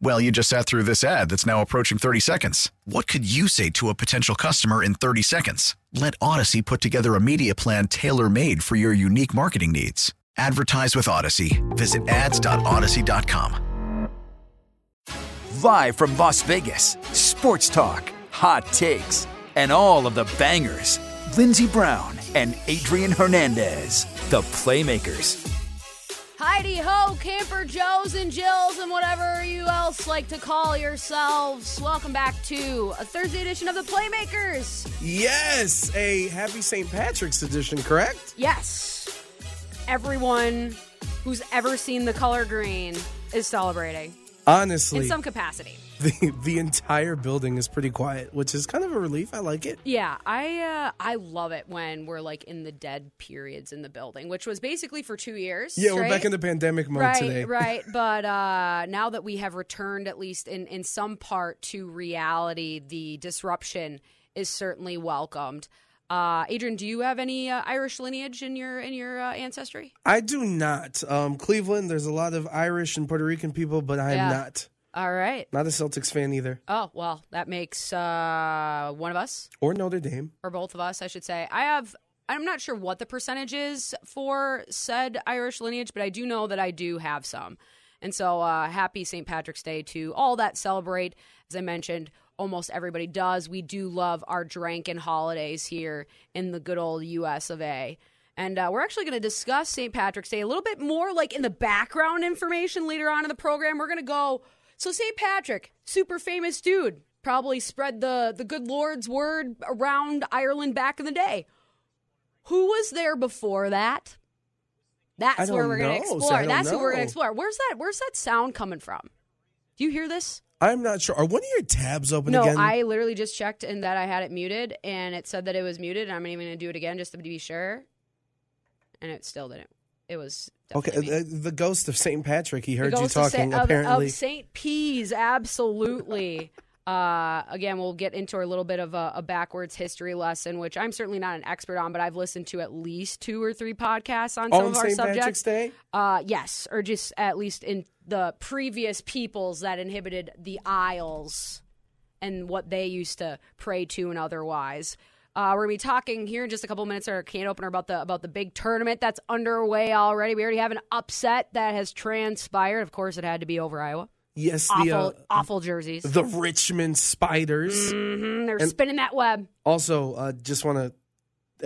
Well, you just sat through this ad that's now approaching 30 seconds. What could you say to a potential customer in 30 seconds? Let Audacy put together a media plan tailor made for your unique marketing needs. Advertise with Audacy. Visit ads.audacy.com. Live from Las Vegas, sports talk, hot takes, and all of the bangers. Lindsey Brown and Adrian Hernandez, the Playmakers. Heidi ho, camper Joes and Jills, and whatever you else like to call yourselves. Welcome back to a Thursday edition of the Playmakers. Yes, a happy St. Patrick's edition, correct? Yes. Everyone who's ever seen the color green is celebrating Honestly, in some capacity. The the entire building is pretty quiet, which is kind of a relief. I like it. Yeah, I uh, I love it when we're like in the dead periods in the building, which was basically for two years. Yeah, we're back in the pandemic mode right, today. Right, But uh, now that we have returned, at least in, in some part, to reality, the disruption is certainly welcomed. Uh, Adrian, do you have any uh, Irish lineage in your in your uh, ancestry? I do not. Um, Cleveland, there's a lot of Irish and Puerto Rican people, but I am Yeah. not. All right. Not a Celtics fan either, Oh well, that makes uh, one of us, or Notre Dame. or both of us, I should say. I have. I'm not sure what the percentage is for said Irish lineage, but I do know that I do have some. And so, uh, happy St. Patrick's Day to all that celebrate. As I mentioned, almost everybody does. We do love our drink and holidays here in the good old US of A. And uh, we're actually going to discuss St. Patrick's Day a little bit more, like in the background information later on in the program. We're going to go. So, St. Patrick, super famous dude, probably spread the, the good Lord's word around Ireland back in the day. Who was there before that? That's where we're going to know, so explore. Don't That's what we're going to explore. Where's that? Where's that sound coming from? Do you hear this? I'm not sure. Are one of your tabs open No, again? I literally just checked and that I had it muted, and it said that it was muted. And I'm not even going to do it again just to be sure, and it still didn't. It was okay. me. The, ghost of St. Patrick. He heard you talking. Sa- apparently, of, St. Peas, absolutely. uh, again, we'll get into a little bit of a, a backwards history lesson, which I'm certainly not an expert on, but I've listened to at least two or three podcasts on some on of our subjects. Patrick's Day. Uh, yes, or just at least in the previous peoples that inhibited the Isles and what they used to pray to and otherwise. Uh, we're gonna be talking here in just a couple minutes at our can opener about the about the big tournament that's underway already. We already have an upset that has transpired. Of course, it had to be over Iowa. Yes, Awful, the uh, awful jerseys. the Richmond Spiders. Mhm, they're and- spinning that web. Also, uh, just want to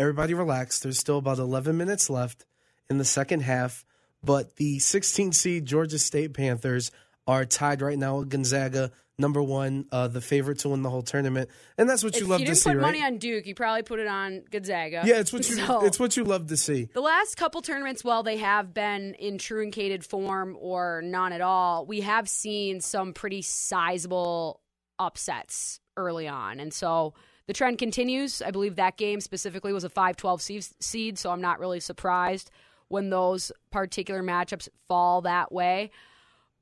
everybody relax. There's still about 11 minutes left in the second half, but the 16 seed Georgia State Panthers are tied right now with Gonzaga, number one, uh, the favorite to win the whole tournament, and that's what If you you love to didn't see, put right? money on Duke, you probably put it on Gonzaga. yeah, it's what you So- it's what you love to see. The last couple tournaments, while they have been in truncated form or none at all, we have seen some pretty sizable upsets early on. And so the trend continues. I believe that game specifically was a 5 12 seed, so I'm not really surprised when those particular matchups fall that way.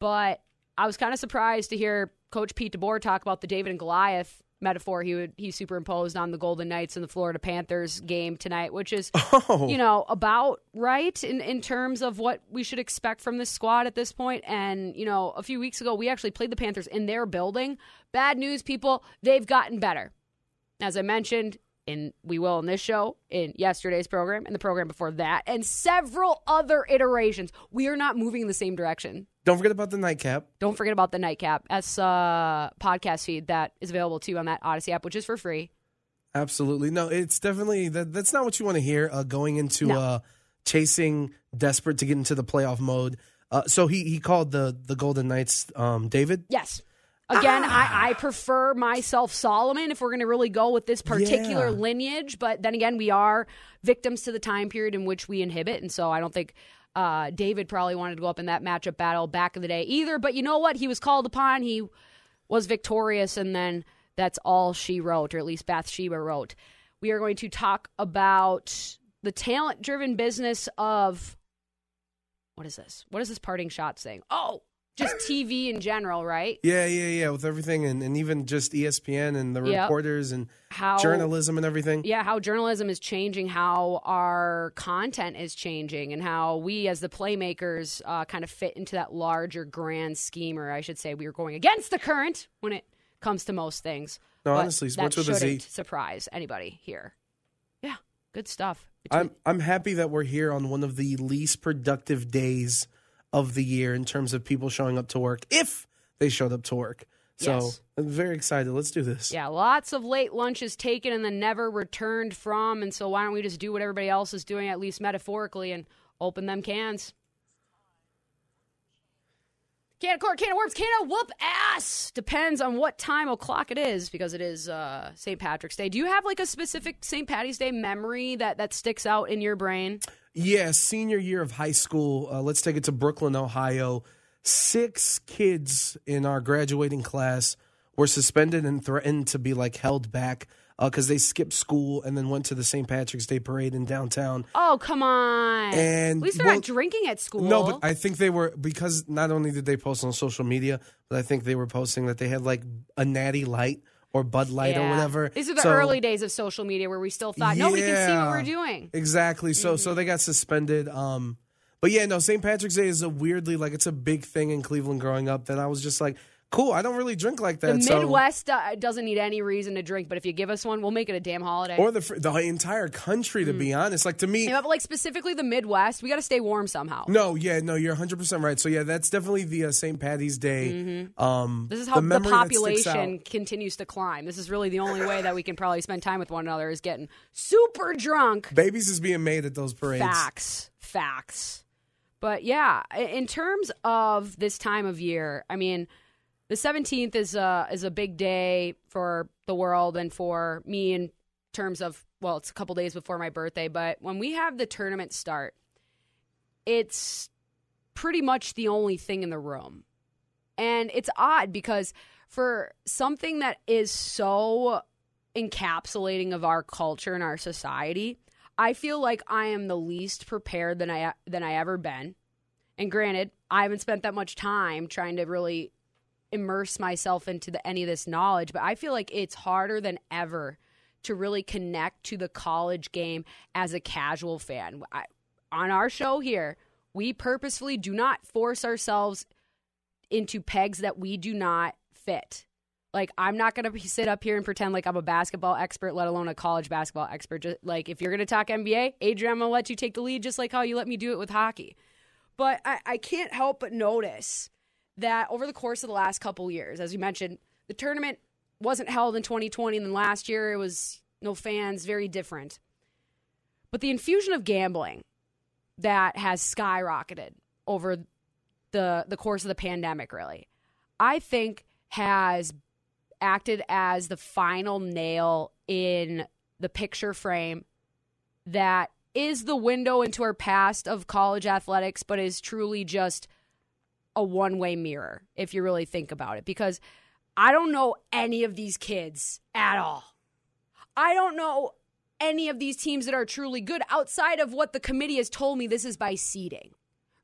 But I was kind of surprised to hear Coach Pete DeBoer talk about the David and Goliath metaphor he would he superimposed on the Golden Knights and the Florida Panthers game tonight, which is Oh, you know, about right in, in terms of what we should expect from this squad at this point. And, you know, a few weeks ago, we actually played the Panthers in their building. Bad news, people, they've gotten better. As I mentioned, in we will in this show, in yesterday's program, and the program before that, and several other iterations. We are not moving in the same direction. don't forget about the nightcap. Don't forget about the Nightcap S a podcast feed that is available too on that Audacy app, which is for free. Absolutely. No, it's definitely that. That's not what you want to hear uh, going into No. uh, chasing, desperate to get into the playoff mode. Uh, so he he called the the Golden Knights, um, David. Yes. Again, I, I prefer myself Solomon if we're going to really go with this particular Yeah. lineage. But then again, we are victims to the time period in which we inhibit. And so I don't think uh, David probably wanted to go up in that matchup battle back in the day either. But you know what? He was called upon. He was victorious. And then that's all she wrote, or at least Bathsheba wrote. We are going to talk about the talent driven business of what is this? What is this parting shot saying? Oh, just TV in general, right? Yeah, yeah, yeah. With everything and, and even just ESPN and the Yep. reporters and How journalism and everything. Yeah, how journalism is changing, how our content is changing, and how we as the playmakers uh, kind of fit into that larger grand scheme, or I should say, we are going against the current when it comes to most things. No, But honestly, sports that with a Z. shouldn't surprise anybody here. Yeah, good stuff. I'm I'm happy that we're here on one of the least productive days of the year in terms of people showing up to work, if they showed up to work. So Yes. I'm very excited. Let's do this. Yeah, lots of late lunches taken and then never returned from. And so why don't we just do what everybody else is doing, at least metaphorically, and open them cans? Can of corn, can of worms, can of whoop ass. Depends on what time o'clock it is because it is uh, St. Patrick's Day. Do you have like a specific St. Patty's Day memory that, that sticks out in your brain? Yeah, senior year of high school. Uh, let's take it to Brooklyn, Ohio. Six kids in our graduating class were suspended and threatened to be like held back because they skipped school and then went to the St. Patrick's Day parade in downtown. Oh, come on. And, at least they're well, not drinking at school. No, but I think they were because not only did they post on social media, but I think they were posting that they had like a natty light or Bud Light or whatever. These are the So- early days of social media where we still thought nobody can see what we're doing. Exactly. So so Mm-hmm. they got suspended. Um, but yeah, no, St. Patrick's Day is a weirdly like it's a big thing in Cleveland growing up. Then I was just like, cool. I don't really drink like that. The so- Midwest uh, doesn't need any reason to drink, but if you give us one, we'll make it a damn holiday. or the the entire country, to be honest. Like to me, Mm. yeah, but like specifically the Midwest, we got to stay warm somehow. no, yeah, no, you're 100 percent right. So yeah, that's definitely the uh, St. Patty's Day. Um, Mm-hmm. This is how the, sticks population continues to climb. This is really the only way that we can probably spend time with one another is getting super drunk. Babies is being made at those parades. Facts, facts. But yeah, in terms of this time of year, I mean, the 17th is a is a big day for the world and for me in terms of well, it's a couple days before my birthday, but when we have the tournament start, it's pretty much the only thing in the room. And it's odd because for something that is so encapsulating of our culture and our society, I feel like I am the least prepared than I than I ever been. And granted, I haven't spent that much time trying to really immerse myself into the, any of this knowledge, but I feel like it's harder than ever to really connect to the college game as a casual fan. I, on our show here, we purposefully do not force ourselves into pegs that we do not fit. Like I'm not going to sit up here and pretend like I'm a basketball expert, let alone a college basketball expert. Just like if you're going to talk NBA, Adrian, I'm to let you take the lead, just like how you let me do it with hockey. But I, I can't help but notice that over the course of the last couple years, as you mentioned, the tournament wasn't held in 2020, and then last year it was no fans, very different. But the infusion of gambling that has skyrocketed over the the course of the pandemic, really, I think has acted as the final nail in the picture frame that is the window into our past of college athletics, but is truly just a one way mirror if you really think about it. Because I don't know any of these kids at all. I don't know any of these teams that are truly good outside of what the committee has told me this is by seeding,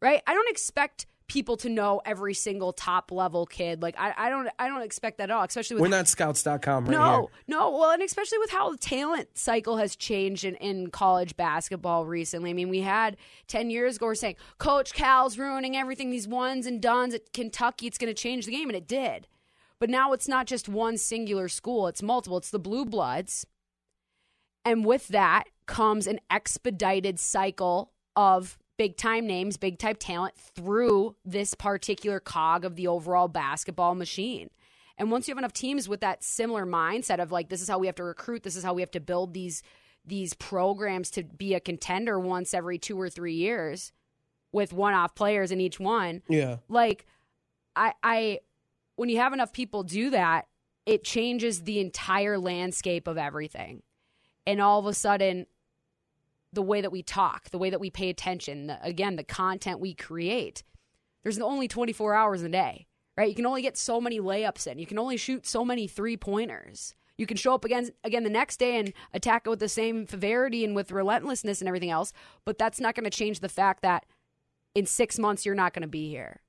right? I don't expect people to know every single top level kid. Like I, I don't I don't expect that at all, especially with We're not scouts.com right now. no, here. no. Well, and especially with how the talent cycle has changed in, in college basketball recently. I mean, we had 10 years ago, we're saying, Coach Cal's ruining everything, these ones and dones at Kentucky, it's going to change the game. And it did. But now it's not just one singular school, it's multiple. It's the Blue Bloods. And with that comes an expedited cycle of big time names, big time talent through this particular cog of the overall basketball machine. And once you have enough teams with that similar mindset of like, this is how we have to recruit, this is how we have to build these these programs to be a contender once every two or three years with one off players in each one. Yeah. Like I I when you have enough people do that, it changes the entire landscape of everything. And all of a sudden the way that we talk, the way that we pay attention, the, again, the content we create. There's only 24 hours a day, right? You can only get so many layups in. You can only shoot so many three pointers. You can show up again again the next day and attack it with the same severity and with relentlessness and everything else, but that's not going to change the fact that in 6 months you're not going to be here.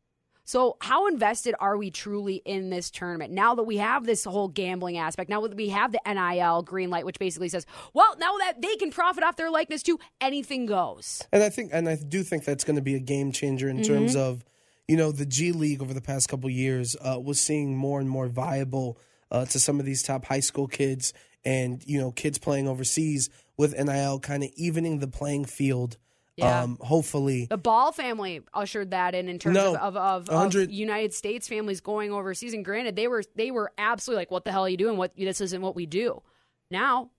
So, how invested are we truly in this tournament now that we have this whole gambling aspect? Now that we have the NIL green light, which basically says, well, now that they can profit off their likeness too, anything goes. And I think, and I do think that's going to be a game changer in mm-hmm. terms of, you know, the G League over the past couple years uh, was seeing more and more viable uh, to some of these top high school kids and you know kids playing overseas with NIL, kind of evening the playing field yeah. Um, hopefully, the Ball family ushered that in in terms no, of, of, of, of, United States families going overseas. And granted, they were they were absolutely like, "What the hell are you doing? What this isn't what we do." Now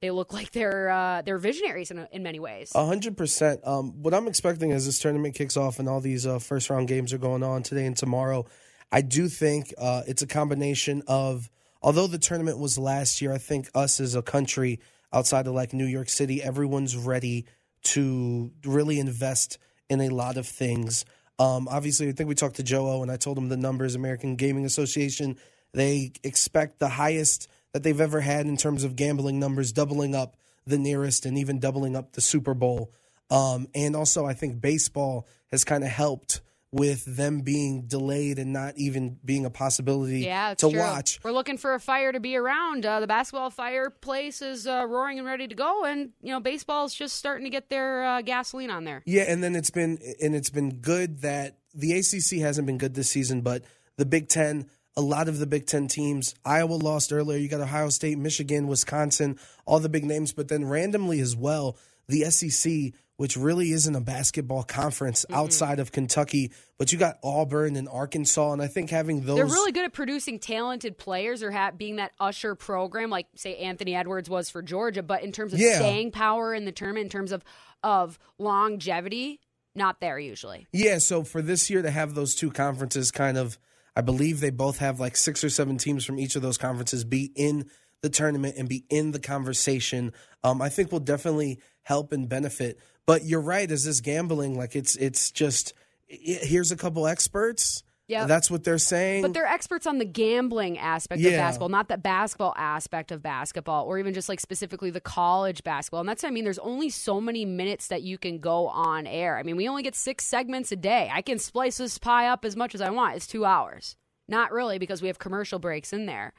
they look like they're uh, they're visionaries in, in many ways. A hundred percent. Um, what I'm expecting as this tournament kicks off and all these uh, first round games are going on today and tomorrow, I do think uh, it's a combination of. Although the tournament was last year, I think us as a country outside of like New York City, everyone's ready to really invest in a lot of things. Um, obviously, I think we talked to Joe O, and I told him the numbers. American Gaming Association they expect the highest that they've ever had in terms of gambling numbers, doubling up the nearest, and even doubling up the Super Bowl. Um, and also, I think baseball has kind of helped with them being delayed and not even being a possibility yeah, to true. watch. We're looking for a fire to be around. Uh, the basketball fireplace is uh, roaring and ready to go, and you know baseball's just starting to get their uh, gasoline on there. Yeah, and then it's been and it's been good that the ACC hasn't been good this season, but the Big Ten. A lot of the Big Ten teams, Iowa lost earlier. You got Ohio State, Michigan, Wisconsin, all the big names. But then randomly as well, the SEC which really isn't a basketball conference mm-hmm. outside of Kentucky, but you got Auburn and Arkansas, and I think having those. They're really good at producing talented players or ha- being that usher program, like, say, Anthony Edwards was for Georgia, but in terms of yeah. staying power in the tournament, in terms of, of longevity, not there usually. Yeah, so for this year to have those two conferences kind of, I believe they both have like six or seven teams from each of those conferences be in the tournament and be in the conversation, um, I think will definitely help and benefit. But you're right, is this gambling? Like it's it's just here's a couple experts. Yeah, that's what they're saying. But they're experts on the gambling aspect yeah. of basketball, not the basketball aspect of basketball, or even just like specifically the college basketball. And that's what I mean. There's only so many minutes that you can go on air. I mean, we only get six segments a day. I can splice this pie up as much as I want. It's two hours. Not really, because we have commercial breaks in there.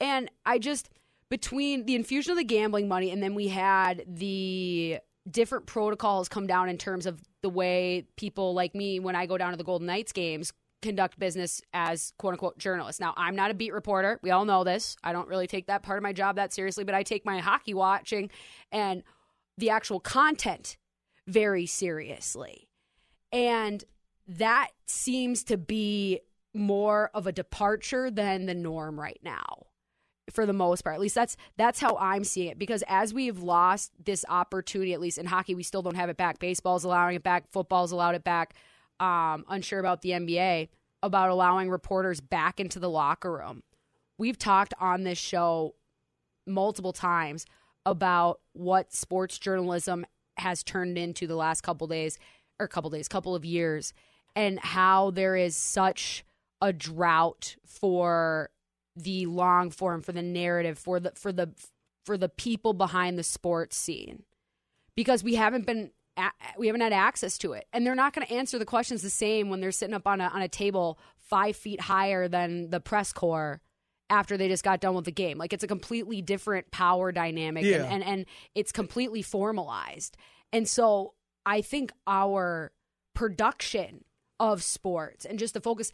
And I just between the infusion of the gambling money and then we had the different protocols come down in terms of the way people like me, when I go down to the Golden Knights games, conduct business as quote unquote journalists. Now, I'm not a beat reporter. We all know this. I don't really take that part of my job that seriously, but I take my hockey watching and the actual content very seriously. And that seems to be more of a departure than the norm right now for the most part. At least that's that's how I'm seeing it. Because as we've lost this opportunity, at least in hockey, we still don't have it back. Baseball's allowing it back. Football's allowed it back. Um, unsure about the NBA about allowing reporters back into the locker room. We've talked on this show multiple times about what sports journalism has turned into the last couple days or couple days, couple of years, and how there is such a drought for the long form, for the narrative, for the for the for the people behind the sports scene, because we haven't been we haven't had access to it, and they're not going to answer the questions the same when they're sitting up on a on a table five feet higher than the press corps after they just got done with the game. Like it's a completely different power dynamic, yeah. and, and and it's completely formalized, and so I think our production of sports and just the focus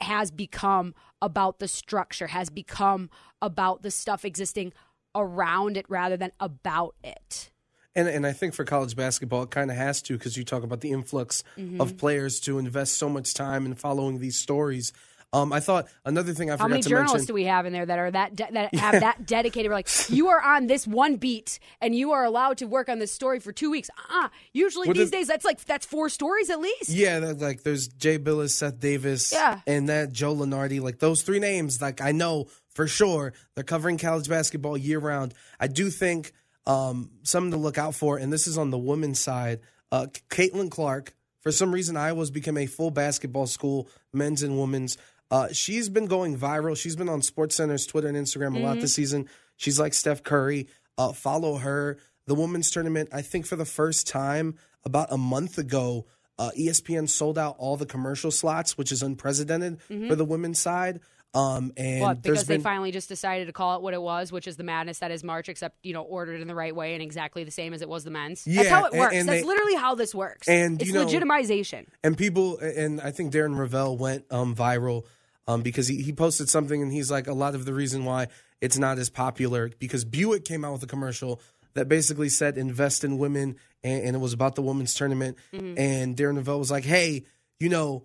has become about the structure, has become about the stuff existing around it rather than about it. And, and I think for college basketball, it kind of has to because you talk about the influx mm-hmm. of players to invest so much time in following these stories. Um, I thought another thing I How many to journalists mention. do we have in there that are that de- that have that dedicated? We're like, you are on this one beat, and you are allowed to work on this story for two weeks. Uh, usually Well, these the- days, that's like that's four stories at least. Yeah, that, like there's Jay Bilas, Seth Davis, Yeah. and that Joe Lunardi. Like those three names, like I know for sure they're covering college basketball year round. I do think um, something to look out for, and this is on the women's side. Uh, Caitlin Clark, for some reason, Iowa's become a full basketball school, men's and women's. Uh, she's been going viral. She's been on SportsCenter's Twitter and Instagram a lot this season. She's like Steph Curry. Uh, follow her. The women's tournament, I think for the first time about a month ago, uh, ESPN sold out all the commercial slots, which is unprecedented for the women's side. Um, and Because they finally just decided to call it what it was, which is the madness that is March, except you know ordered in the right way and exactly the same as it was the men's. That's how it and- works. and That's they- literally how this works. And, it's you know- legitimization. and people and I think Darren Rovell went um, viral um, because he, he posted something and he's like a lot of the reason why it's not as popular because Buick came out with a commercial that basically said invest in women and, and it was about the women's tournament. And Darren Neville was like hey you know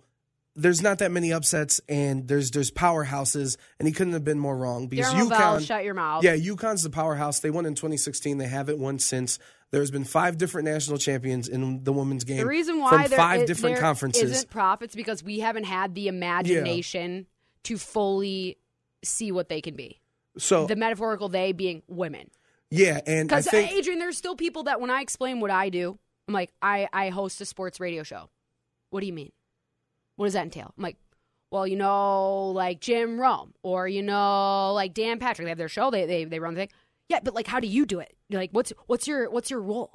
there's not that many upsets and there's there's powerhouses. And he couldn't have been more wrong because Darren Lavelle, UConn shut your mouth. yeah UConn's the powerhouse. They won in 2016 they haven't won since. There's been five different national champions in the women's game The reason why from there five is- different there conferences. isn't profits because we haven't had the imagination to fully see what they can be. So The metaphorical they being women. yeah, and Because uh, think Adrian, there's still people that when I explain what I do, I'm like, I, I host a sports radio show. What do you mean? What does that entail? I'm like, well, you know, like Jim Rome or you know, like Dan Patrick. They have their show. They they they run the thing. Yeah, but like, how do you do it? You're like, what's what's your what's your role?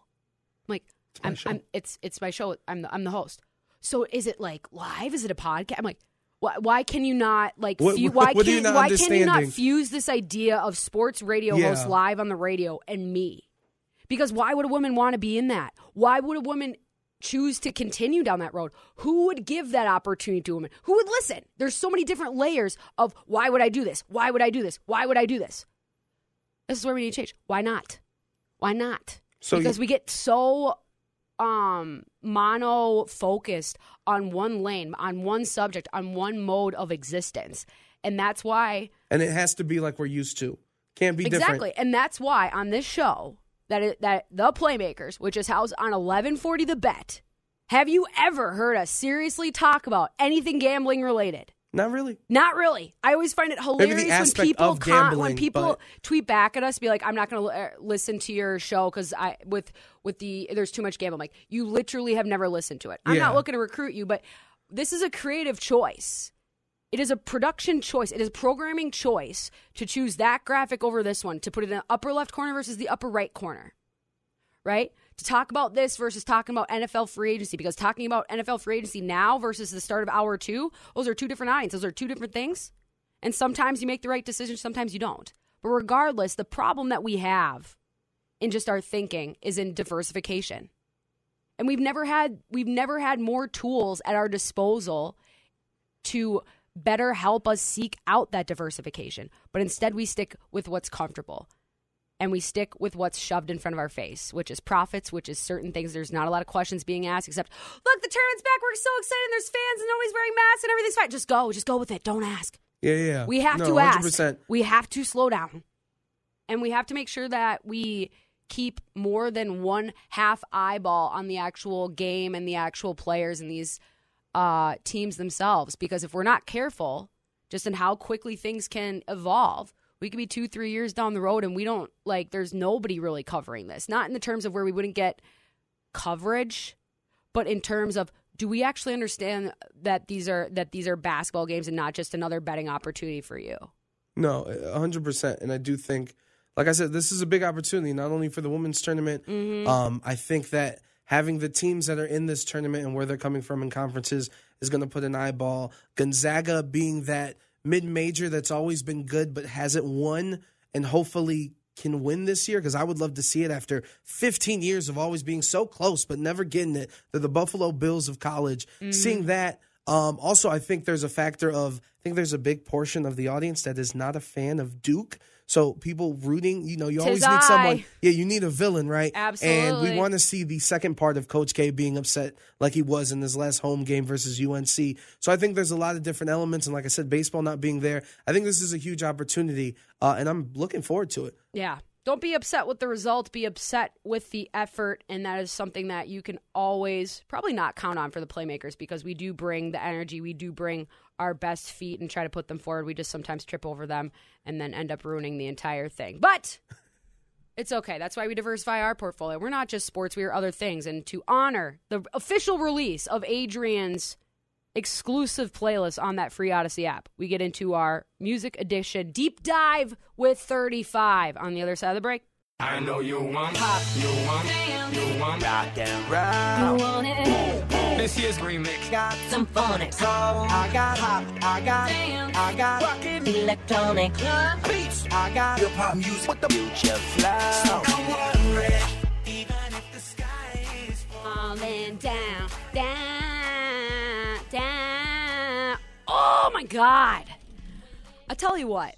I'm like, my I'm. I'm it's it's my show. I'm the, I'm the host. So is it like live? Is it a podcast? I'm like, why, why can you not like? What- fu- why you can't why can you not fuse this idea of sports radio Yeah. host live on the radio and me? Because why would a woman want to be in that? Why would a woman choose to continue down that road? Who would give that opportunity to a woman? Who would listen? There's so many different layers of why would I do this? Why would I do this? Why would I do this? This is where we need to change. Why not? Why not? So you- because we get so um mono focused on one lane, on one subject, on one mode of existence. And that's why and it has to be like we're used to. Can't be exactly. different. And that's why on this show that it, that the Playmakers, which is housed on 1140 The Bet, have you ever heard us seriously talk about anything gambling related? Not really. Not really. I always find it hilarious when people con- when people but- tweet back at us, be like, "I'm not going to uh, l- listen to your show because I with with the there's too much gambling." Like you literally have never listened to it. I'm not looking to recruit you, but this is a creative choice. It is a production choice. It is a programming choice to choose that graphic over this one, to put it in the upper left corner versus the upper right corner. Right? To talk about this versus talking about NFL free agency, because talking about NFL free agency now versus the start of hour two, those are two different audiences. Those are two different things. And sometimes you make the right decision, sometimes you don't. But regardless, the problem that we have in just our thinking is in diversification. And we've never had we've never had more tools at our disposal to better help us seek out that diversification. But instead we stick with what's comfortable. And we stick with what's shoved in front of our face, which is profits, which is certain things. There's not a lot of questions being asked, except, look, the tournament's back. We're so excited. And there's fans, and nobody's wearing masks, and everything's fine. Just go. Just go with it. Don't ask. Yeah, yeah. We have no, to ask. 100%. We have to slow down. And we have to make sure that we keep more than one half eyeball on the actual game and the actual players and these uh, teams themselves. Because if we're not careful, just in how quickly things can evolve, we could be two, three years down the road and we don't like, there's nobody really covering this. Not in the terms of where we wouldn't get coverage, but in terms of do we actually understand that these are that these are basketball games and not just another betting opportunity for you? No, hundred percent. And I do think, like I said, this is a big opportunity not only for the women's tournament. Mm-hmm. Um, I think that having the teams that are in this tournament and where they're coming from in conferences is going to put an eyeball. Gonzaga being that mid-major that's always been good but hasn't won, and hopefully can win this year because I would love to see it after 15 years of always being so close but never getting it. They're the Buffalo Bills of college. Seeing that. Um, also, I think there's a factor of I think there's a big portion of the audience that is not a fan of Duke. So people rooting, you know, you Tis always need someone. Yeah, you need a villain, right? Absolutely. And we want to see the second part of Coach K being upset like he was in his last home game versus UNC. So I think there's a lot of different elements, and like I said, baseball not being there, I think this is a huge opportunity, uh, and I'm looking forward to it. Yeah. Don't be upset with the result. Be upset with the effort. And that is something that you can always probably not count on for the playmakers because we do bring the energy. We do bring our best feet and try to put them forward. We just sometimes trip over them and then end up ruining the entire thing. But it's okay. That's why we diversify our portfolio. We're not just sports, we are other things. And to honor the official release of Adrian's exclusive playlist on that free Audacy app, we get into our music edition deep dive with 35 on the other side of the break. I know you want pop, you want, you want rock and roll. You want it? This year's remix got Symphonic, soul. I got hop, I got, I got rockin' electronic, beats. I got hip hop music with the future flow. So don't worry, even if the sky is Falling down, down, down. Oh my God. I tell you what.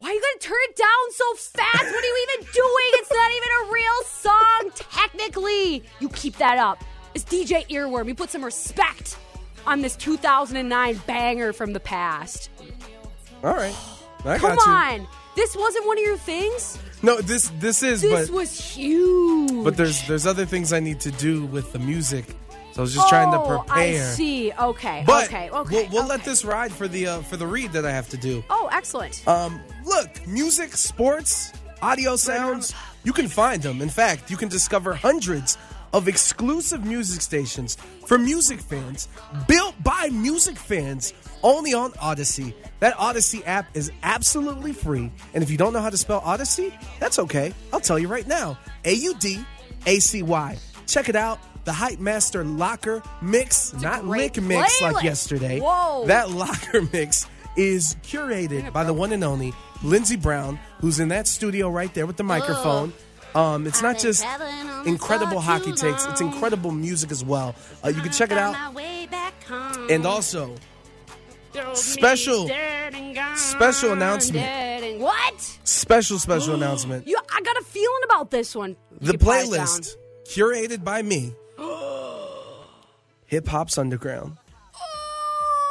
Why are you to turn it down so fast? What are you even doing? It's not even a real song, technically. You keep that up. It's DJ Earworm. You put some respect on this 2009 banger from the past. All right, I Come on. This wasn't one of your things? No, this this is, This but was huge. but there's there's other things I need to do with the music. So I was just trying to Oh, prepare. I see. Okay. But okay. Okay. we'll, we'll let this ride for the uh, for the read that I have to do. Oh, excellent. Um, look, music, sports, audio sounds, you can find them. In fact, you can discover hundreds of exclusive music stations for music fans, built by music fans, only on Audacy. That Audacy app is absolutely free. And if you don't know how to spell Audacy, that's okay. I'll tell you right now A U D A C Y. Check it out. The Hype Master Locker Mix, not Lick Mix like yesterday. Whoa. That Locker Mix is curated by the one and only Lindsey Brown, who's in that studio right there with the microphone. Um, it's not just incredible hockey takes; it's incredible music as well. Uh, you can check it out, and also special, special announcement. What? special, special announcement. You, I got a feeling about this one. The You down. playlist curated by me, Hip Hop's Underground,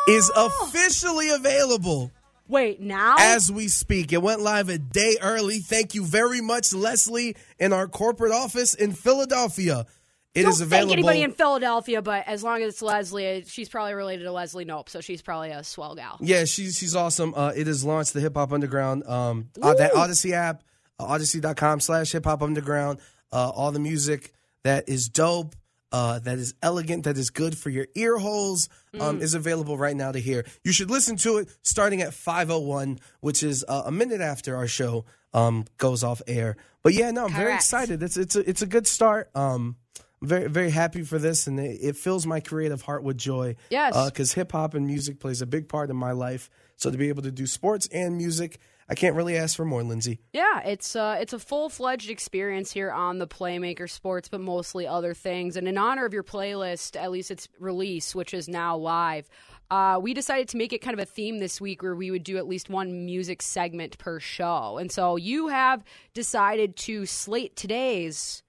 is officially available. Wait, now? as we speak. It went live a day early. Thank you very much, Leslie, in our corporate office in Philadelphia. It Don't is available. thank anybody in Philadelphia, but as long as it's Leslie, she's probably related to Leslie Knope, so she's probably a swell gal. yeah, she's she's awesome. Uh, it has launched the Hip Hop Underground, um, uh, that Audacy app, uh, audacy.com slash hip hop underground. Uh, all the music that is dope, uh, that is elegant, that is good for your ear holes, Mm. um, is available right now to hear. You should listen to it starting at 501, which is uh, a minute after our show um, goes off air. But yeah, no, I'm very excited. It's it's a, it's a good start. Um, I'm very very happy for this, and it, it fills my creative heart with joy. Yes. because hip hop and music plays a big part in my life. So to be able to do sports and music, I can't really ask for more, Lindsay. Yeah, it's uh, it's a full fledged experience here on the Playmaker Sports, but mostly other things. And in honor of your playlist, at least its release, which is now live, uh, we decided to make it kind of a theme this week where we would do at least one music segment per show. And so you have decided to slate today's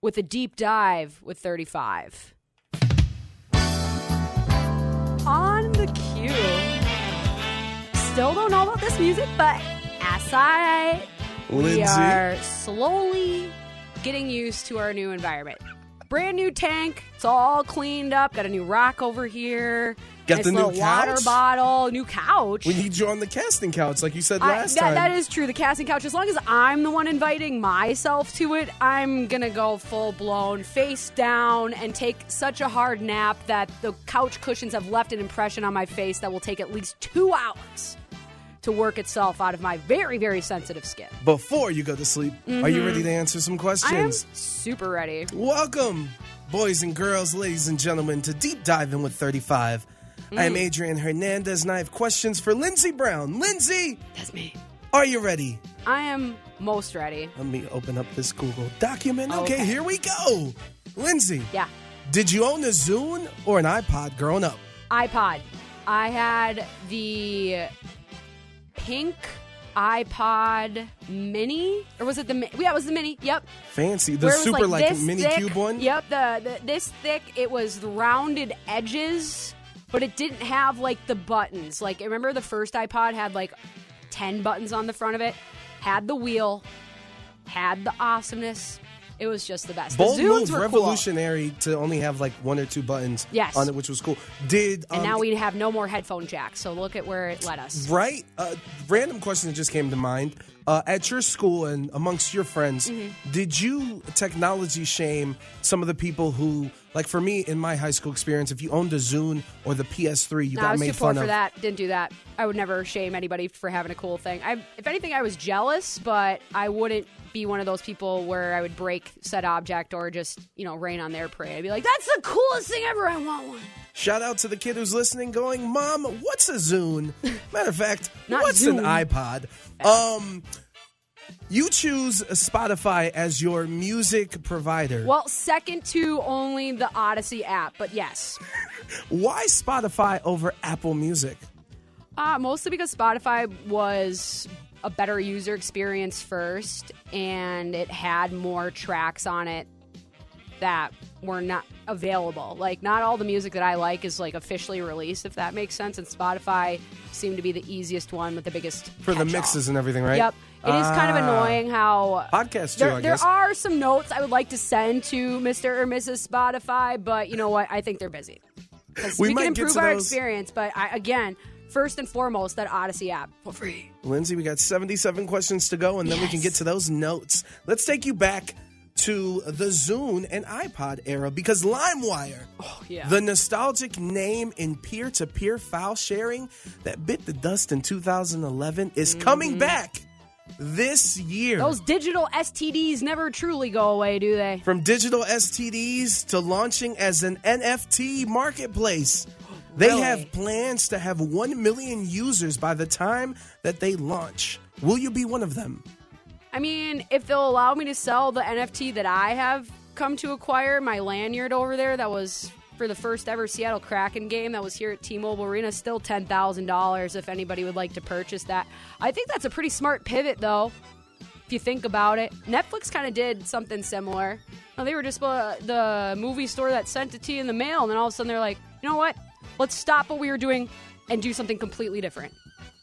with a deep dive with 35. On the cue. Still don't know about this music, but as I we are slowly getting used to our new environment. Brand new tank. It's all cleaned up. Got a new rock over here. Got nice the new water couch? bottle. New couch. We need you on the casting couch, like you said I- last that, time. that is true. The casting couch. As long as I'm the one inviting myself to it, I'm gonna go full blown, face down, and take such a hard nap that the couch cushions have left an impression on my face that will take at least two hours to work itself out of my very, very sensitive skin. Before you go to sleep, are you ready to answer some Mm-hmm. I am questions? super ready. Welcome, boys and girls, ladies and gentlemen, to Deep Diving with 35. I am Mm. Adrian Hernandez, and I have questions for Lindsay Brown. Lindsay, That's me. are you ready? I am most ready. Let me open up this Google document. Okay, Okay. here we go. Lindsay, Yeah. did you own a Zune or an iPod growing up? iPod. I had the pink iPod Mini, or was it the? Yeah, it was the Mini. Yep. Fancy. The Where it was super like, this mini thick. cube one? Yep, the, the this thick. It was rounded edges, but it didn't have like the buttons. Like remember the first iPod had like ten buttons on the front of it, had the wheel, had the awesomeness. It was just the best. Bold the move, were revolutionary to only have like one or two buttons Yes. on it, which was cool. Did cool. And um, now we have no more headphone jacks. So look at where it led us. Right. Uh, random question that just came to mind. Uh, at your school and amongst your friends, Mm-hmm. did you technology shame some of the people who, like for me in my high school experience, if you owned a Zune or the PS3, you No, I got was made too poor fun for of. that. Didn't do that. I would never shame anybody for having a cool thing. I, if anything, I was jealous, but I wouldn't be one of those people where I would break said object or just you know rain on their parade. I'd be like, "That's the coolest thing ever. I want one." Shout out to the kid who's listening, going, "Mom, what's a Zune?" Matter of fact, what's an iPod? Um, you choose Spotify as your music provider. Well, second to only the Audacy app, but yes, Why Spotify over Apple Music? uh, mostly because Spotify was a better user experience first, and it had more tracks on it that were not available. Like not all the music that I like is like officially released, if that makes sense. And Spotify seemed to be the easiest one with the biggest For the catch-all. mixes and everything, right? Yep. It is kind of Ah. annoying how Podcasts too, there, I there guess. are some notes I would like to send to Mr. or Mrs. Spotify, but you know what? I think they're busy. 'Cause We we, might can get improve to our those. experience, but I, again, first and foremost, that Audacy app for free. Lindsay, we got 77 questions to go, and then we can get to those notes. Let's take you back to the Zune and iPod era because LimeWire, Oh, yeah. the nostalgic name in peer to peer file sharing that bit the dust in 2011, is coming back this year. Mm-hmm. Those digital STDs never truly go away, do they? From digital STDs to launching as an NFT marketplace. They Really? have plans to have 1 million users by the time that they launch. Will you be one of them? I mean, if they'll allow me to sell the NFT that I have come to acquire, my lanyard over there that was for the first ever Seattle Kraken game that was here at T-Mobile Arena, still ten thousand dollars if anybody would like to purchase that. I think that's a pretty smart pivot, though. If you think about it, Netflix kind of did something similar. They were just uh, the movie store that sent it to you in the mail, and then all of a sudden they're like, you know what? Let's stop what we were doing and do something completely different.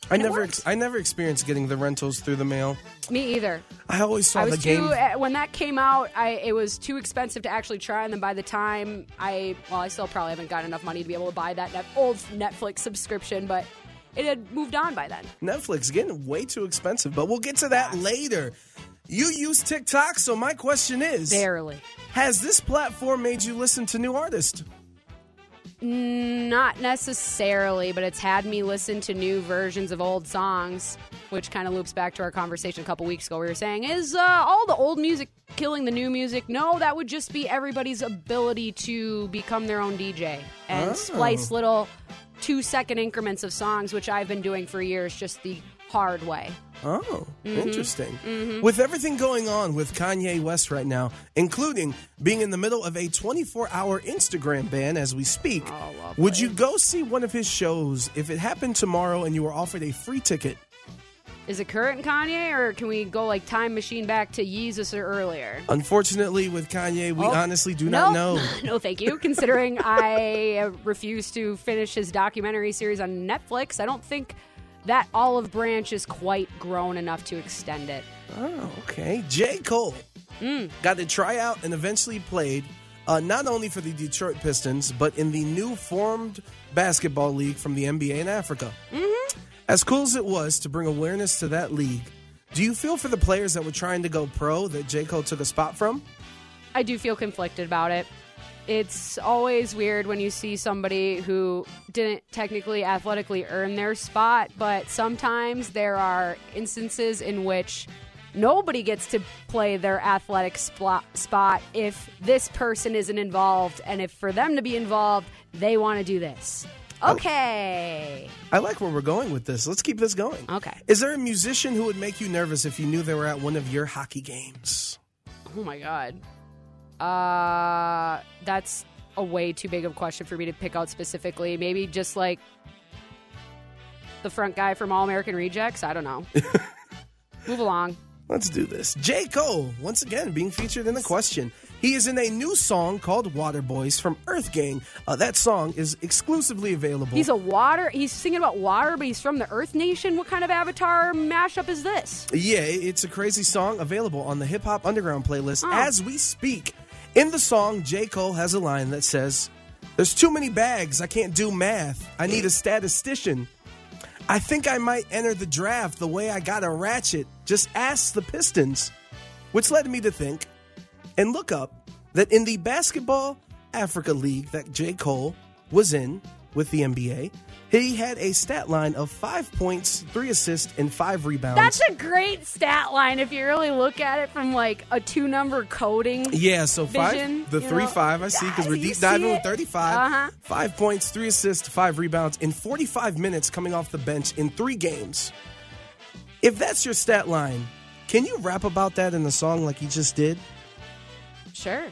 I And never, ex- I never experienced getting the rentals through the mail. Me either. I always saw I the game. too uh, when that came out. I it was too expensive to actually try, and then by the time I well, I still probably haven't got enough money to be able to buy that net, old Netflix subscription, but it had moved on by then. Netflix getting way too expensive, but we'll get to that later. You use TikTok, so my question is: Barely, Has this platform made you listen to new artists? Not necessarily, but it's had me listen to new versions of old songs, which kind of loops back to our conversation a couple weeks ago. We were saying, is uh, all the old music killing the new music? No, that would just be everybody's ability to become their own DJ and Oh. splice little two second increments of songs, which I've been doing for years, just the hard way. Oh, Mm-hmm. interesting. With everything going on with Kanye West right now, including being in the middle of a 24 hour Instagram ban as we speak, Oh, would you go see one of his shows if it happened tomorrow and you were offered a free ticket? Is it current Kanye, or can we go like time machine back to Yeezus or earlier? Unfortunately, with Kanye, we Oh, honestly do not know. no, thank you. Considering I refuse to finish his documentary series on Netflix, I don't think that olive branch is quite grown enough to extend it. Oh, okay. J. Cole Mm. got to try out and eventually played uh, not only for the Detroit Pistons, but in the new formed basketball league from the NBA in Africa. Mm-hmm. As cool as it was to bring awareness to that league, do you feel for the players that were trying to go pro that J. Cole took a spot from? I do feel conflicted about it. It's always weird when you see somebody who didn't technically athletically earn their spot, but sometimes there are instances in which nobody gets to play their athletic spot, spot if this person isn't involved, and if for them to be involved, they want to do this. Okay. I like where we're going with this. Let's keep this going. Okay. Is there a musician who would make you nervous if you knew they were at one of your hockey games? Oh my god. Uh that's a way too big of a question for me to pick out specifically. Maybe just like the front guy from All American Rejects. I don't know. Move along. Let's do this. J. Cole, once again, being featured in the question. He is in a new song called Water Boys from Earth Gang. Uh, that song is exclusively available. He's a water. He's singing about water, but he's from the Earth Nation. What kind of Avatar mashup is this? Yeah, it's a crazy song available on the Hip Hop Underground playlist Oh. as we speak. In the song, J. Cole has a line that says, There's too many bags. I can't do math. I need a statistician. I think I might enter the draft the way I got a ratchet. Just ask the Pistons. Which led me to think and look up that in the Basketball Africa League that J. Cole was in with the NBA, he had a stat line of five points, three assists, and five rebounds. That's a great stat line if you really look at it from like a two number coding. Yeah, so five, vision, the three know? five I see because we're deep diving with thirty five. Uh-huh. Five points, three assists, five rebounds in forty five minutes coming off the bench in three games. If that's your stat line, can you rap about that in the song like you just did? Sure.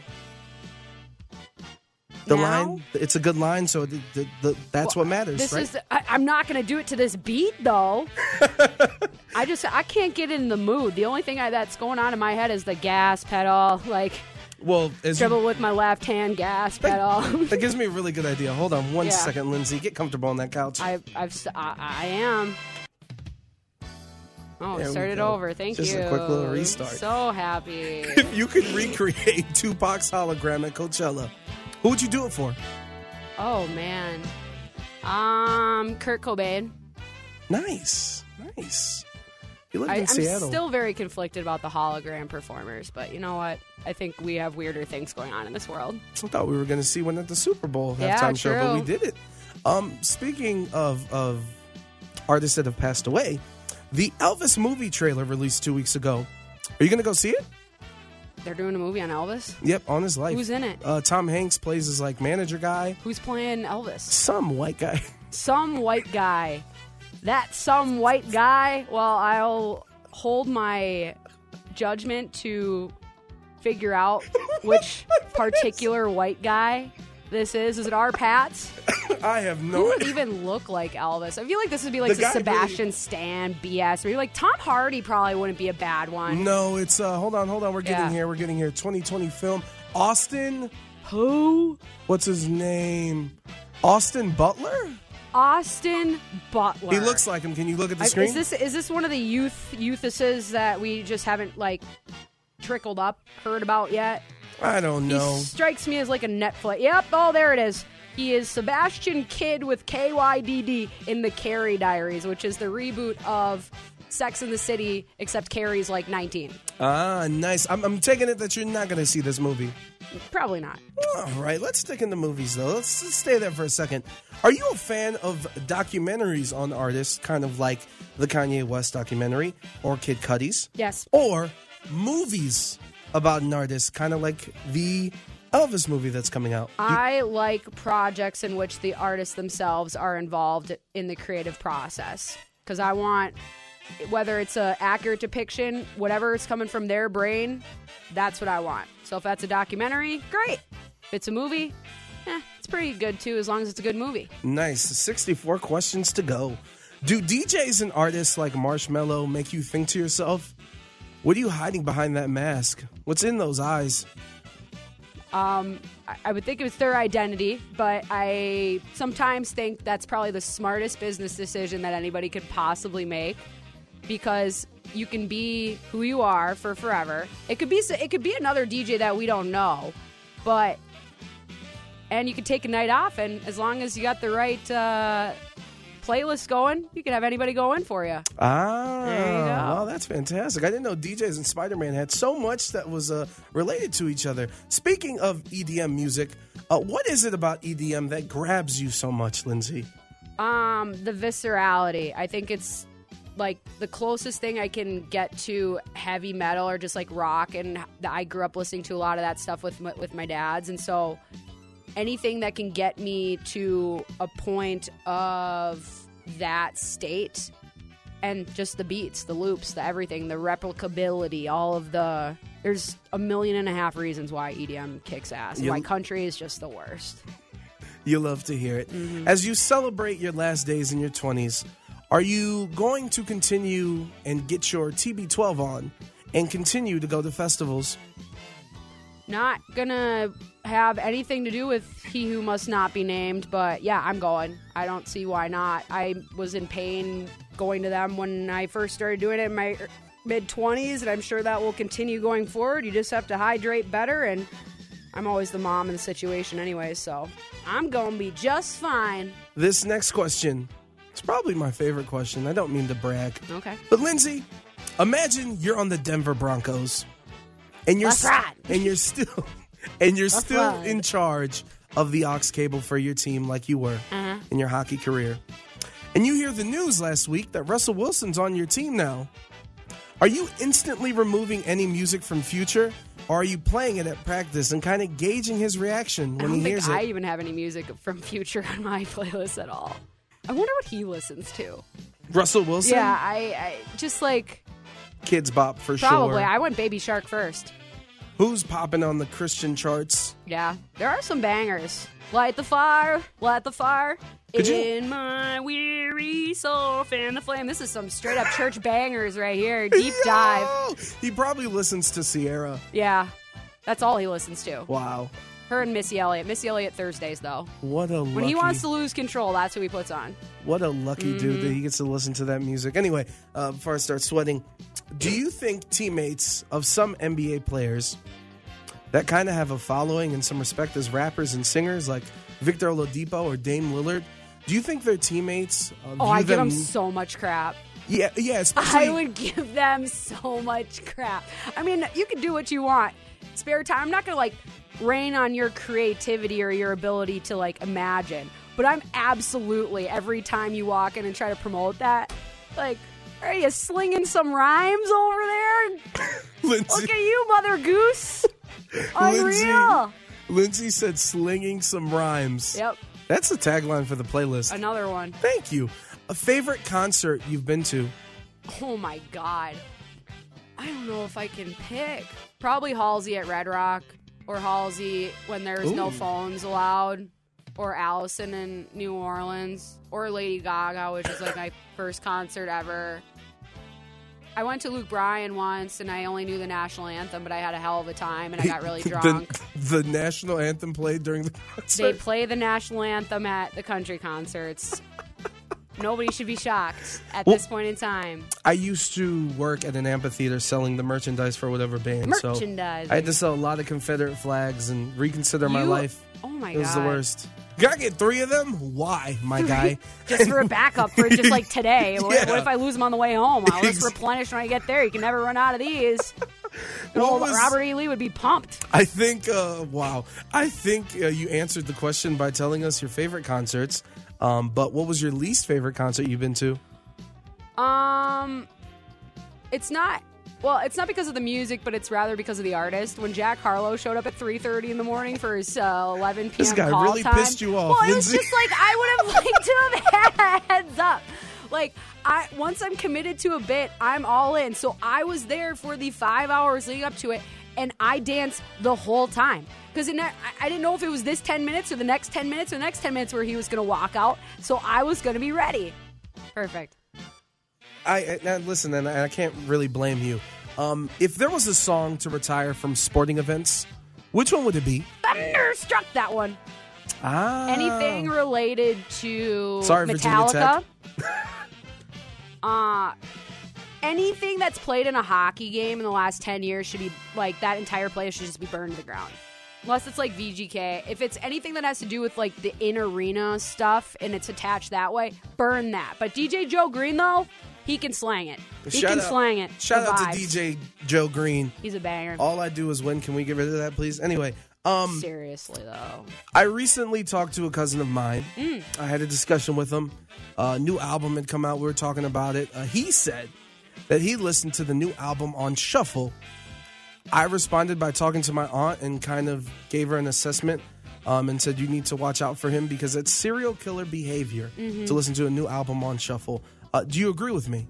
The Now? line, it's a good line, so the, the, the, that's what matters, This right? is. I, I'm not going to do it to this beat though. I just I can't get in the mood. The only thing I, that's going on in my head is the gas pedal, like well, as you, with my left hand gas pedal. that gives me a really good idea. Hold on one Yeah. second, Lindsay. Get comfortable on that couch. I I've I, I am. Oh, There started go. over. Thank Just you. a quick little restart. So happy. if you could recreate Tupac's hologram at Coachella, who would you do it for? oh man. Um, Kurt Cobain. Nice, nice. You lived I, in I'm Seattle. still very conflicted about the hologram performers, but you know what? I think we have weirder things going on in this world. I thought we were going to see one at the Super Bowl Yeah, halftime show, but we did it. Um, speaking of of artists that have passed away, the Elvis movie trailer released two weeks ago. Are you going to go see it? They're doing a movie on Elvis. Yep, on his life. Who's in it? Uh, Tom Hanks plays his like manager guy, Who's playing Elvis? some white guy. Some white guy. That some white guy. Well, I'll hold my judgment to figure out which particular white guy this is. Is it our Pats? I have no. Who would even look like Elvis? I feel like this would be like The guy Sebastian Stan BS. Maybe like Tom Hardy probably wouldn't be a bad one. No, it's uh. Hold on, hold on. We're getting Yeah. here. We're getting here. 2020 film. Austin. Who? What's his name? Austin Butler. Austin Butler. He looks like him. Can you look at the I- screen? Is this is this one of the youth youthuses that we just haven't like trickled up, heard about yet? I don't know. He strikes me as like a Netflix. Yep, oh there it is. He is Sebastian Kydd with KYDD in the Carrie Diaries, which is the reboot of Sex in the City, except Carrie's like 19. Ah, nice. I'm, I'm taking it that you're not going to see this movie. Probably not. All right, let's stick in the movies though. Let's, let's stay there for a second. Are you a fan of documentaries on artists, kind of like the Kanye West documentary or Kid Cudi's, Yes. or movies about an artist, kind of like the Elvis movie that's coming out? I like projects in which the artists themselves are involved in the creative process because I want whether it's a accurate depiction, whatever is coming from their brain, that's what I want. So if that's a documentary, great. If it's a movie, eh, it's pretty good too, as long as it's a good movie. Nice. 64 questions to go. Do DJs and artists like Marshmello make you think to yourself, what are you hiding behind that mask? What's in those eyes? I I would think it was their identity, but I sometimes think that's probably the smartest business decision that anybody could possibly make because you can be who you are for forever. It could be it could be another DJ that we don't know, but and you could take a night off, and as long as you got the right uh, playlist going, you can have anybody go in for you. Ah, There you go. well, that's fantastic. I didn't know DJs and Spider Man had so much that was uh, related to each other. Speaking of EDM music, uh, what is it about EDM that grabs you so much, Lindsay? Um, the viscerality. I think it's like the closest thing I can get to heavy metal or just like rock, and I grew up listening to a lot of that stuff with my, with my dad's, and so anything that can get me to a point of that state and just the beats, the loops, the everything, the replicability, all of the. There's a million and a half reasons why EDM kicks ass. You- Why country is just the worst. You love to hear it. Mm-hmm. As you celebrate your last days in your 20s, Are you going to continue and get your TB12 on and continue to go to festivals? Not gonna have anything to do with he who must not be named, but yeah, I'm going. I don't see why not. I was in pain going to them when I first started doing it in my mid 20s, and I'm sure that will continue going forward. You just have to hydrate better, and I'm always the mom in the situation anyway, so I'm gonna be just fine. This next question is probably my favorite question. I don't mean to brag. Okay. But Lindsay, imagine you're on the Denver Broncos and you're ride. and you're still and you're Let's still ride. in charge of the aux cable for your team like you were Uh-huh. in your hockey career. And you hear the news last week that Russell Wilson's on your team now. Are you instantly removing any music from Future or are you playing it at practice and kind of gauging his reaction when he think it? I even have any music from Future on my playlist at all. I wonder what he listens to. Russell Wilson? Yeah, I, I just like Kidz Bop for probably. sure. Probably. I went Baby Shark first. Who's popping on the Christian charts? Yeah, there are some bangers. Light the fire, light the fire. Could you- In my weary soul, fan the flame. This is some straight up church bangers right here. Deep dive. He probably listens to Ciara. Yeah, that's all he listens to. Wow. Her and Missy Elliott. Missy Elliott Thursdays though. What a When he wants to lose control, that's who he puts on. what a lucky dude Mm-hmm. that he gets to listen to that music. Anyway, uh, before I start sweating, do you think teammates of some NBA players that kind of have a following and some respect as rappers and singers, like Victor Oladipo or Dame Lillard, do you think their teammates? Uh, Oh, I give them, him so much crap. yeah, yeah. I would give them so much crap. I mean, you can do what you want. Spare time. I'm not going to like rain on your creativity or your ability to like imagine, but I'm absolutely every time you walk in and try to promote that, like, are you slinging some rhymes over there? Lindsay, Look at you, Mother Goose. Lindsay. Unreal. Lindsay said slinging some rhymes. Yep. That's the tagline for the playlist. Another one. Thank you. A favorite concert you've been to? Oh my god. I don't know if I can pick. Probably Halsey at Red Rock or Halsey when there's no phones allowed or Allison in New Orleans or Lady Gaga, which is like my first concert ever. I went to Luke Bryan once and I only knew the national anthem, but I had a hell of a time and I got really drunk. the, the national anthem played during the concert. they play the national anthem at the country concerts. Nobody should be shocked at Well- this point in time. I used to work at an amphitheater selling the merchandise for whatever band. So I had to sell a lot of Confederate flags and reconsider my life. Oh my god, it was the worst. Gotta get three of them? Why, my guy? just for a backup for just like today. What, Yeah. what if I lose them on the way home? I'll just replenish when I get there. You can never run out of these. And What old was- Robert E. Lee would be pumped. I think, uh, wow. I think uh, you answered the question by telling us your favorite concerts. Um, but what was your least favorite concert you've been to? Um, it's not. Well, it's not because of the music, but it's rather because of the artist. When Jack Harlow showed up at 3:30 in the morning for his uh, 11 p.m. This guy call really time, pissed you off, Well, it was just like I would have liked to have had a heads up. Like I once I'm committed to a bit, I'm all in. So I was there for the five hours leading up to it, and I danced the whole time because I, I didn't know if it was this 10 minutes or the next 10 minutes or the next 10 minutes where he was going to walk out. So I was going to be ready. Perfect. I, I now listen, and I, can't really blame you. Um, if there was a song to retire from sporting events, which one would it be? Thunderstruck that one. Ah, Anything related to Sorry, Metallica. uh anything that's played in a hockey game in the last 10 years should be like that entire place should just be burned to the ground. Unless it's like VGK. If it's anything that has to do with like the in arena stuff and it's attached that way, burn that. But DJ Joe Green though, he can slang it. He Shout can out- slang it. Shout out to. DJ Joe Green. He's a banger. All I do is win. Can we get rid of that, please? Anyway, um, Seriously though. I recently talked to a cousin of mine. Mm. I had a discussion with him. A new album had come out. We were talking about it. Uh, he said that he listened to the new album on shuffle. I responded by talking to my aunt and kind of gave her an assessment um, and said, You need to watch out for him because it's serial killer behavior Mm-hmm. to listen to a new album on shuffle. Uh, do you agree with me?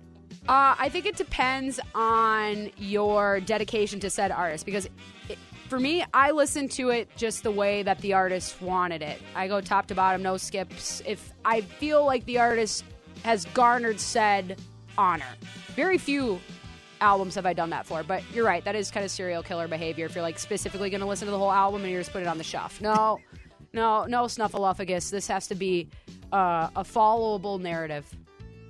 Uh, I think it depends on your dedication to said artist because it, for me, I listen to it just the way that the artist wanted it. I go top to bottom, no skips. If I feel like the artist has garnered said honor. Very few albums have I done that for, but you're right. That is kind of serial killer behavior if you're like specifically going to listen to the whole album and you're just put it on the shelf. No, no, no, Snuffleupagus. This has to be uh, a followable narrative.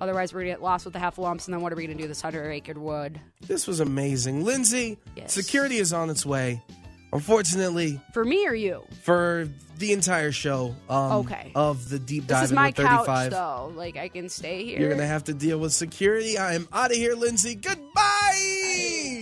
Otherwise, we're going to get lost with the Heffalumps, and then what are we going to do this 100 acre wood? This was amazing. Lindsay, Yes. security is on its way. Unfortunately, For me or you? for the entire show um, Okay. of the deep dive. This is my with 35, couch, though. Like, I can stay here. you're going to have to deal with security. I am out of here, Lindsay. Goodbye.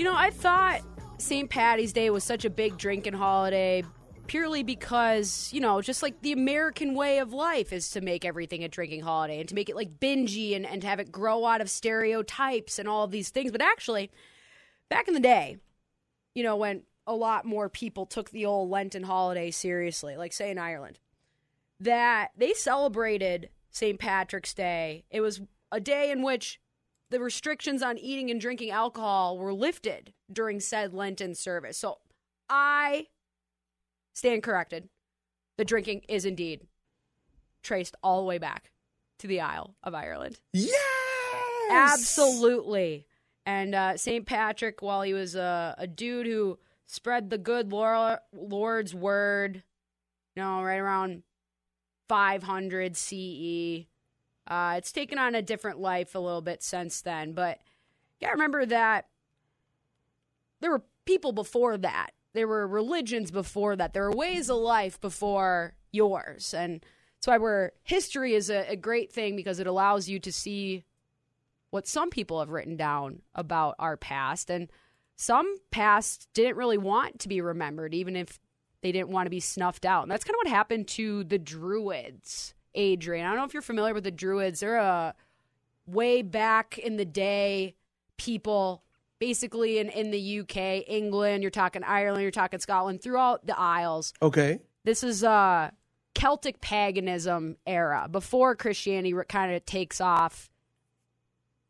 You know, I thought St. Patty's Day was such a big drinking holiday purely because, you know, just like the American way of life is to make everything a drinking holiday and to make it like bingey and, and to have it grow out of stereotypes and all of these things. But actually, back in the day, you know, when a lot more people took the old Lenten holiday seriously, like say in Ireland, that they celebrated St. Patrick's Day. It was a day in which the restrictions on eating and drinking alcohol were lifted during said Lenten service. So I stand corrected. The drinking is indeed traced all the way back to the Isle of Ireland. Yes. Absolutely. And uh, St. Patrick, while he was a, a dude who spread the good Lord, Lord's word, you know, right around 500 CE, uh, it's taken on a different life a little bit since then. But got to remember that there were people before that. There were religions before that. There were ways of life before yours. And that's why we're, history is a, a great thing because it allows you to see what some people have written down about our past. And some past didn't really want to be remembered, even if they didn't want to be snuffed out. And that's kind of what happened to the Druids, Adrian. I don't know if you're familiar with the Druids. They're a way back in the day people basically in, in the UK, England, you're talking Ireland, you're talking Scotland, throughout the Isles. Okay. This is uh Celtic paganism era before Christianity kind of takes off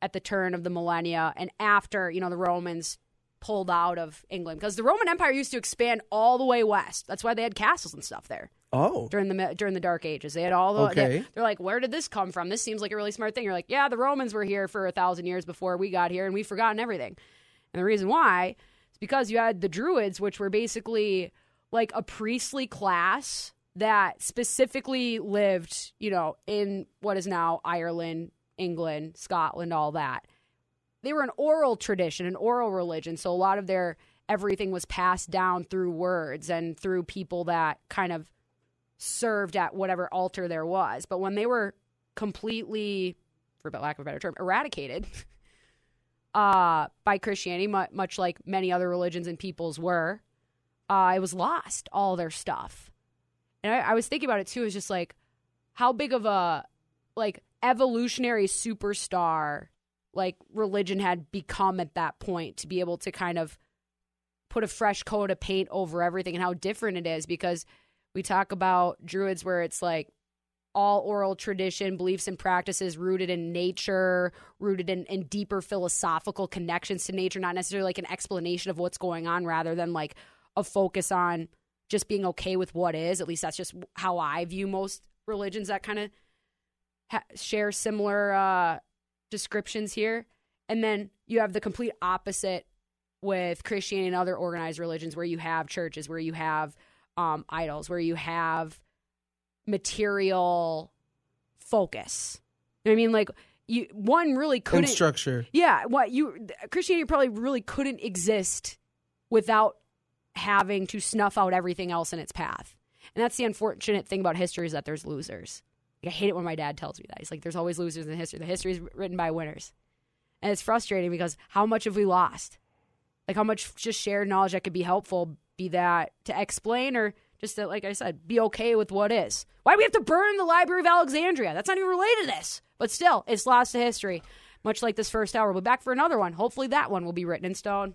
at the turn of the millennia and after, you know, the Romans pulled out of England because the Roman Empire used to expand all the way west. That's why they had castles and stuff there Oh. during the during the Dark Ages. They had all the Okay. they, they're like, where did this come from? This seems like a really smart thing. You're like, yeah, the Romans were here for a thousand years before we got here, and we've forgotten everything. And the reason why is because you had the Druids, which were basically like a priestly class that specifically lived, you know, in what is now Ireland, England, Scotland, all that. They were an oral tradition, an oral religion. So a lot of their everything was passed down through words and through people that kind of served at whatever altar there was. But when they were completely, for lack of a better term, eradicated uh, by Christianity, mu- much like many other religions and peoples were, uh, it was lost, all their stuff. And I, I was thinking about it too, is just like how big of a like evolutionary superstar like religion had become at that point to be able to kind of put a fresh coat of paint over everything and how different it is because we talk about druids where it's like all oral tradition, beliefs and practices rooted in nature, rooted in, in deeper philosophical connections to nature, not necessarily like an explanation of what's going on, rather than like a focus on just being okay with what is. At least that's just how I view most religions that kind of ha- share similar uh, descriptions here. And then you have the complete opposite with Christianity and other organized religions where you have churches, where you have um, idols, where you have material focus. You know what I mean? Like you one really couldn't And structure. Yeah, what you Christianity probably really couldn't exist without having to snuff out everything else in its path. And that's the unfortunate thing about history is that there's losers. I hate it when my dad tells me that. He's like, there's always losers in history. The history is written by winners. And it's frustrating because how much have we lost? Like how much just shared knowledge that could be helpful, be that to explain or just to, like I said, be okay with what is. Why do we have to burn the Library of Alexandria? That's not even related to this. But still, it's lost to history, much like this first hour. We'll be back for another one. Hopefully that one will be written in stone.